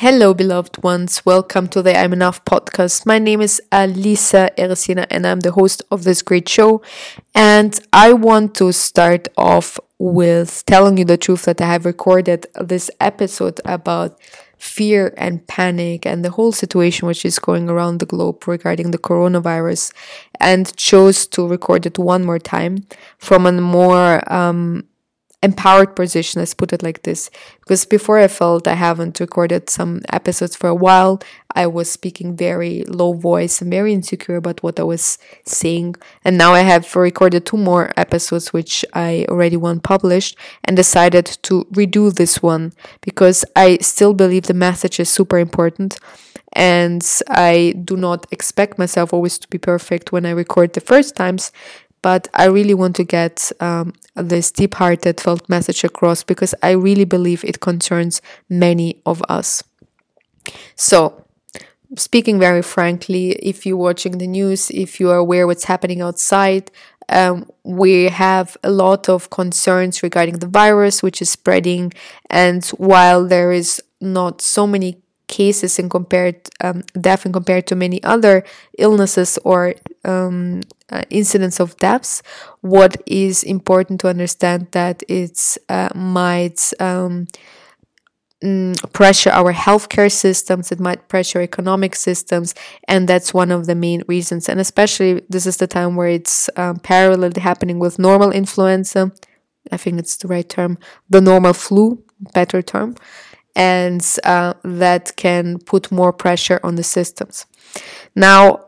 Hello, beloved ones. Welcome to the I'm Enough podcast. My name is Alisa Keresina, and I'm the host of this great show. And I want to start off with telling you the truth that I have recorded this episode about fear and panic and the whole situation which is going around the globe regarding the coronavirus, and chose to record it one more time from a more um, empowered position let's put it like this. Because before i felt i haven't recorded some episodes for a while i was speaking very low voice and very insecure about what i was saying. And now i have recorded two more episodes which i already want published and decided to redo this one because i still believe the message is super important and i do not expect myself always to be perfect when i record the first times but I really want to get um, this deep hearted felt message across because I really believe it concerns many of us. So, speaking very frankly, if you're watching the news, if you are aware what's happening outside, um, we have a lot of concerns regarding the virus which is spreading, and while there is not so many cases in compared um, death in compared to many other illnesses or um, uh, incidents of deaths what is important to understand that it's uh, might um, mm, pressure our healthcare systems it might pressure economic systems and that's one of the main reasons. And especially this is the time where it's um, parallelly happening with normal influenza. I think it's the right term the normal flu better term and uh, that can put more pressure on the systems. Now,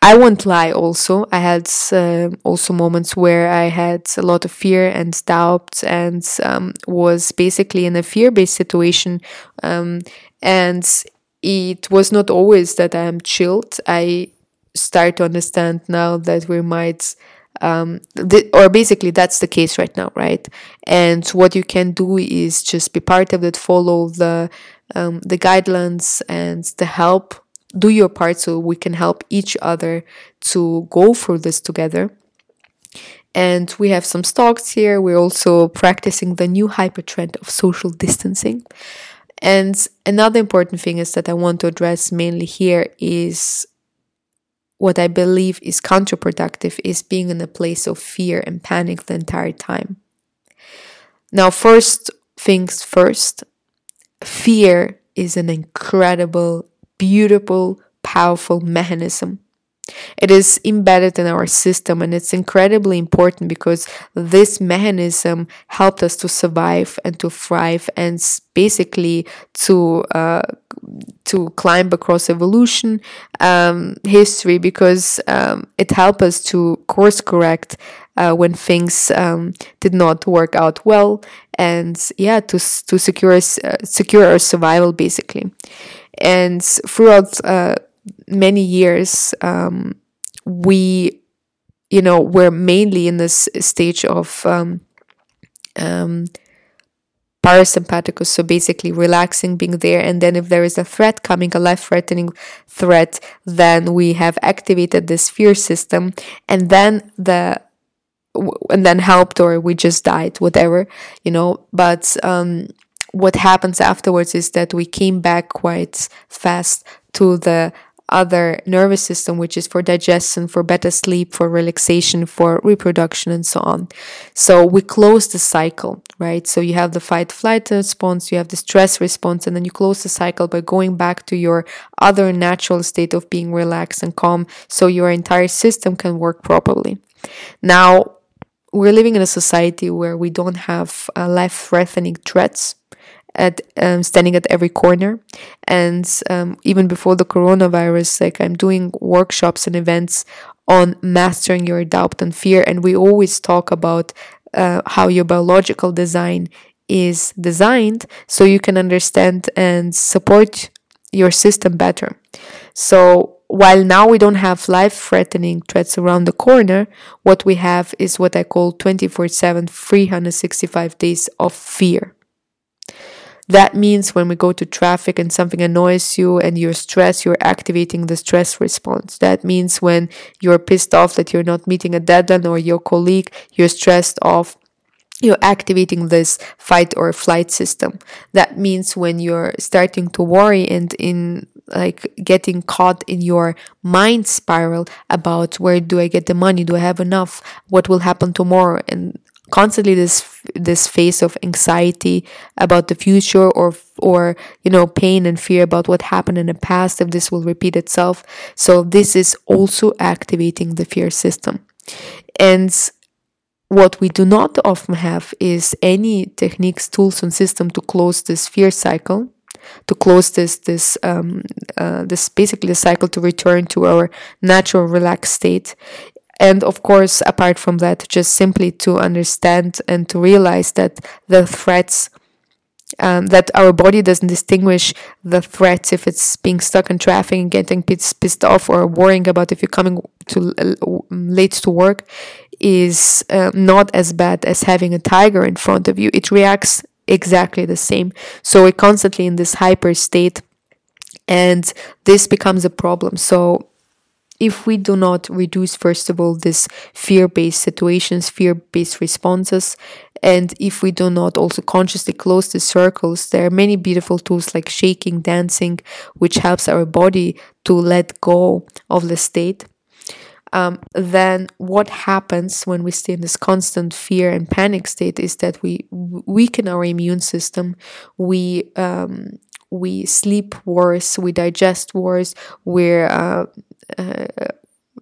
I won't lie also. I had uh, also moments where I had a lot of fear and doubt and um, was basically in a fear based situation. Um, and it was not always that I am chilled. I start to understand now that we might um, or basically that's the case right now, right? And what you can do is just be part of it, follow the um, the guidelines and the help. Do your part so we can help each other to go through this together. And we have some stocks here. We're also practicing the new hyper trend of social distancing. And another important thing is that I want to address mainly here is what I believe is counterproductive is being in a place of fear and panic the entire time. Now, first things first, fear is an incredible, beautiful, powerful mechanism it is embedded in our system and it's incredibly important because this mechanism helped us to survive and to thrive and basically to uh, to climb across evolution um, history because um, it helped us to course correct uh, when things um, did not work out well and yeah to to secure uh, secure our survival basically. And throughout uh, many years, um, we, you know, were mainly in this stage of um, um, so basically relaxing, being there, and then if there is a threat coming, a life-threatening threat, then we have activated this fear system, and then the and then helped or we just died whatever you know. But um what happens afterwards is that we came back quite fast to the other nervous system, which is for digestion, for better sleep, for relaxation, for reproduction, and so on. So we close the cycle, right? So you have the fight flight response, you have the stress response, and then you close the cycle by going back to your other natural state of being relaxed and calm so your entire system can work properly. Now, we're living in a society where we don't have uh, life threatening threats at um, standing at every corner. And um, even before the coronavirus like i'm doing workshops and events on mastering your doubt and fear. And we always talk about uh, how your biological design is designed so you can understand and support your system better. So while now we don't have life threatening threats around the corner, what we have is what I call 24 7, 365 days of fear. That means when we go to traffic and something annoys you and you're stressed, you're activating the stress response. That means when you're pissed off that you're not meeting a deadline or your colleague, you're stressed off you're activating this fight or flight system. That means when you're starting to worry and in like getting caught in your mind spiral about where do I get the money? Do I have enough? What will happen tomorrow? And constantly this this phase of anxiety about the future or or you know pain and fear about what happened in the past if this will repeat itself so this is also activating the fear system and what we do not often have is any techniques, tools, and system to close this fear cycle, to close this this um, uh, this basically the cycle to return to our natural relaxed state. And of course, apart from that, just simply to understand and to realize that the threats um, that our body doesn't distinguish the threats if it's being stuck in traffic and getting pissed, off or worrying about if you're coming too late to work is uh, not as bad as having a tiger in front of you. It reacts exactly the same. So we're constantly in this hyper state, and this becomes a problem. So if we do not reduce, first of all, this fear based situations, fear based responses, and if we do not also consciously close the circles, there are many beautiful tools like shaking, dancing, which helps our body to let go of the state. Um, then what happens when we stay in this constant fear and panic state is that we weaken our immune system. We um, we sleep worse we digest worse we're uh,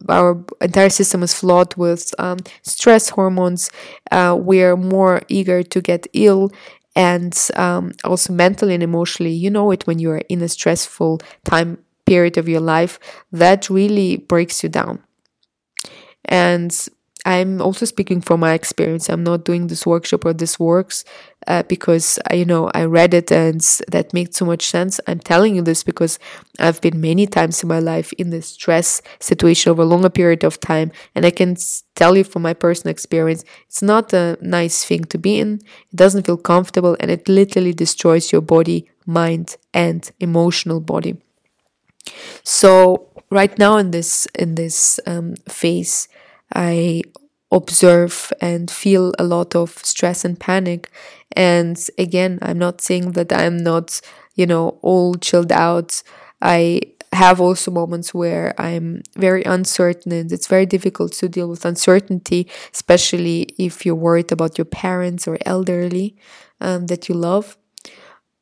our entire system is flawed with um, stress hormones. Uh, we're more eager to get ill and um, also mentally and emotionally. You know it when you're in a stressful time period of your life. That really breaks you down. And I'm also speaking from my experience. I'm not doing this workshop or this works uh, because you know I read it and that makes so much sense. I'm telling you this because I've been many times in my life in this stress situation over a longer period of time, and I can tell you from my personal experience, it's not a nice thing to be in. It doesn't feel comfortable, and it literally destroys your body, mind, and emotional body. So right now in this in this um, phase I observe and feel a lot of stress and panic. And again, I'm not saying that I'm not, you know, all chilled out. I have also moments where I'm very uncertain and it's very difficult to deal with uncertainty, especially if you're worried about your parents or elderly um, that you love.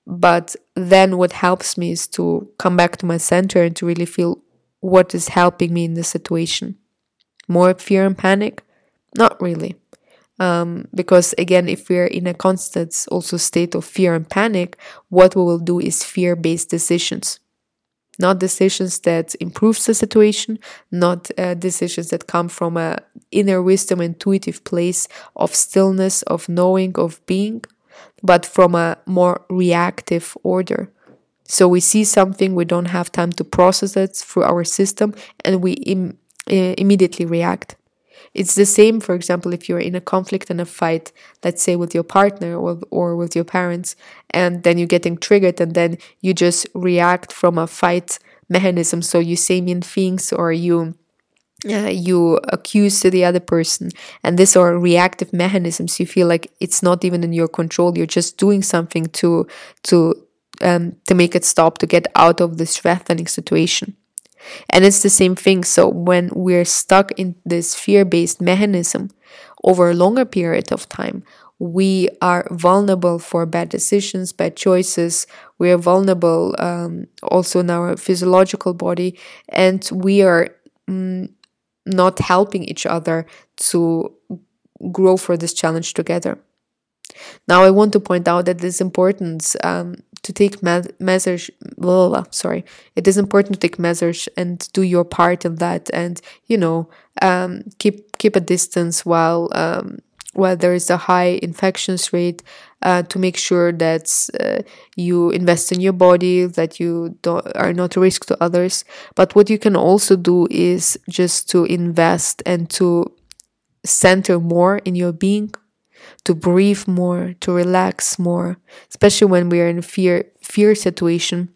But then what helps me is to come back to my center and to really feel what is helping me in this situation. More fear and panic? Not really. Um, because again, if we're in a constant also state of fear and panic, what we will do is fear based decisions. Not decisions that improves the situation, not uh, decisions that come from a inner wisdom, intuitive place of stillness, of knowing, of being, but from a more reactive order. So we see something, we don't have time to process it through our system, and we Im- uh, immediately react. It's the same, for example, if you're in a conflict and a fight, let's say with your partner or, or with your parents, and then you're getting triggered, and then you just react from a fight mechanism. So you say mean things or you uh, you accuse to the other person and these are reactive mechanisms you feel like it's not even in your control you're just doing something to to um, to make it stop to get out of this threatening situation and it's the same thing. So when we're stuck in this fear based mechanism over a longer period of time, we are vulnerable for bad decisions, bad choices. We are vulnerable um, also in our physiological body, and we are mm, not helping each other to grow for this challenge together. Now, I want to point out that this importance um, to take me- measures. Blah, blah, blah, sorry, it is important to take measures and do your part in that, and you know, um, keep keep a distance while um, while there is a high infections rate. Uh, to make sure that uh, you invest in your body, that you are not a risk to others. But what you can also do is just to invest and to center more in your being to breathe more, to relax more, especially when we are in fear fear situation.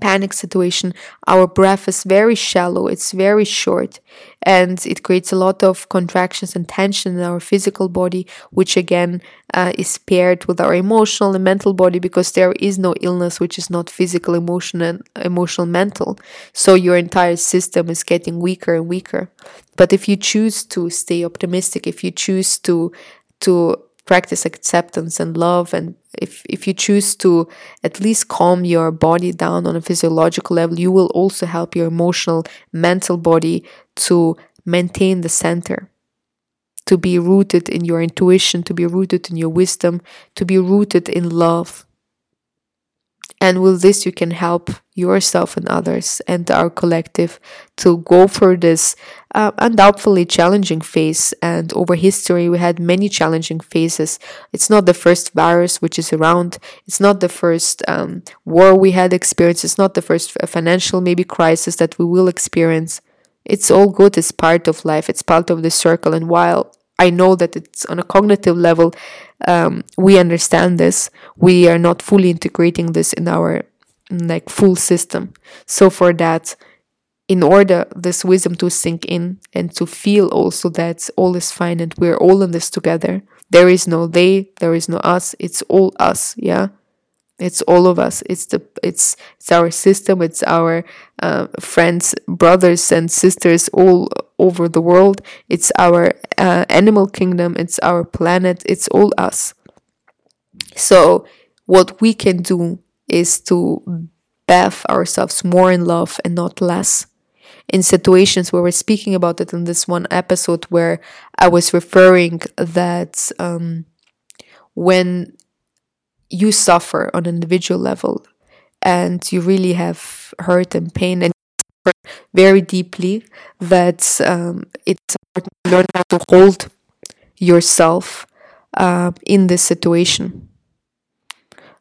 panic situation, our breath is very shallow, it's very short, and it creates a lot of contractions and tension in our physical body, which again uh, is paired with our emotional and mental body because there is no illness which is not physical, emotional, and emotional, mental. So your entire system is getting weaker and weaker. But if you choose to stay optimistic, if you choose to to practice acceptance and love and if if you choose to at least calm your body down on a physiological level you will also help your emotional mental body to maintain the center to be rooted in your intuition to be rooted in your wisdom to be rooted in love and with this, you can help yourself and others and our collective to go through this uh, undoubtedly challenging phase. And over history, we had many challenging phases. It's not the first virus which is around. It's not the first um, war we had experienced. It's not the first financial maybe crisis that we will experience. It's all good. It's part of life. It's part of the circle. And while I know that it's on a cognitive level, um, we understand this. We are not fully integrating this in our like full system. So for that, in order this wisdom to sink in and to feel also that all is fine and we're all in this together. There is no they, there is no us. It's all us. Yeah. It's all of us. It's the it's it's our system. It's our uh, friends, brothers and sisters all over the world. It's our uh, animal kingdom. It's our planet. It's all us. So what we can do is to bath ourselves more in love and not less. In situations where we're speaking about it in this one episode, where I was referring that um, when you suffer on an individual level and you really have hurt and pain and very deeply that um, it's important to learn how to hold yourself uh, in this situation.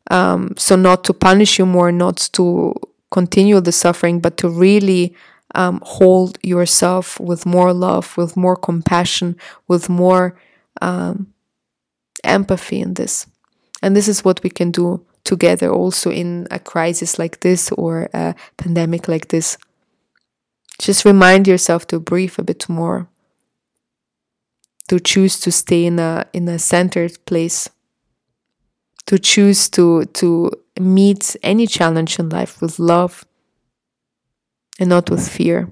Um, so, not to punish you more, not to continue the suffering, but to really um, hold yourself with more love, with more compassion, with more um, empathy in this. And this is what we can do together also in a crisis like this or a pandemic like this. Just remind yourself to breathe a bit more, to choose to stay in a in a centered place, to choose to to meet any challenge in life with love and not with fear.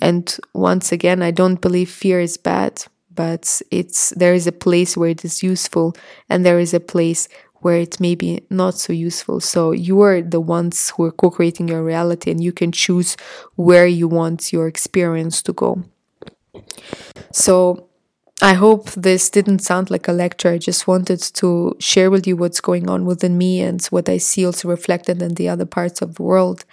And once again, I don't believe fear is bad but it's there is a place where it is useful and there is a place where it may be not so useful. So you are the ones who are co-creating your reality and you can choose where you want your experience to go. So I hope this didn't sound like a lecture. I just wanted to share with you what's going on within me and what I see also reflected in the other parts of the world.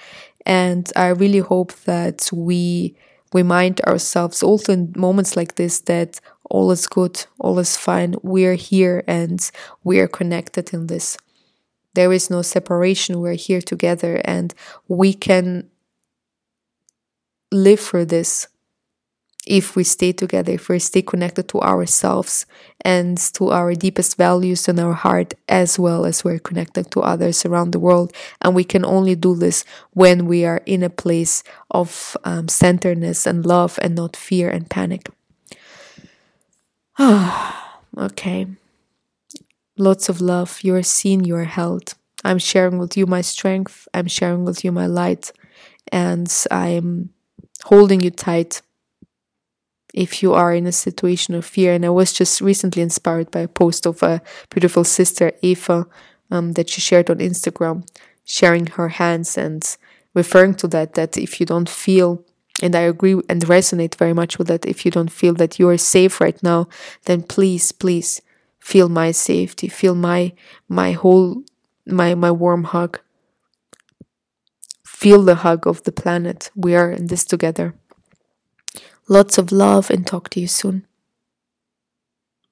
And I really hope that we remind ourselves also in moments like this that all is good, all is fine, we're here and we are connected in this. There is no separation, we're here together and we can live through this if we stay together, if we stay connected to ourselves and to our deepest values in our heart, as well as we're connected to others around the world. And we can only do this when we are in a place of um, centeredness and love and not fear and panic. okay. Lots of love. You are seen, you are held. I'm sharing with you my strength. I'm sharing with you my light. And I'm holding you tight if you are in a situation of fear. And I was just recently inspired by a post of a beautiful sister, Eva, um, that she shared on Instagram, sharing her hands and referring to that, that if you don't feel and I agree and resonate very much with that. If you don't feel that you are safe right now, then please, please feel my safety, feel my my whole my my warm hug. Feel the hug of the planet. We are in this together. Lots of love and talk to you soon.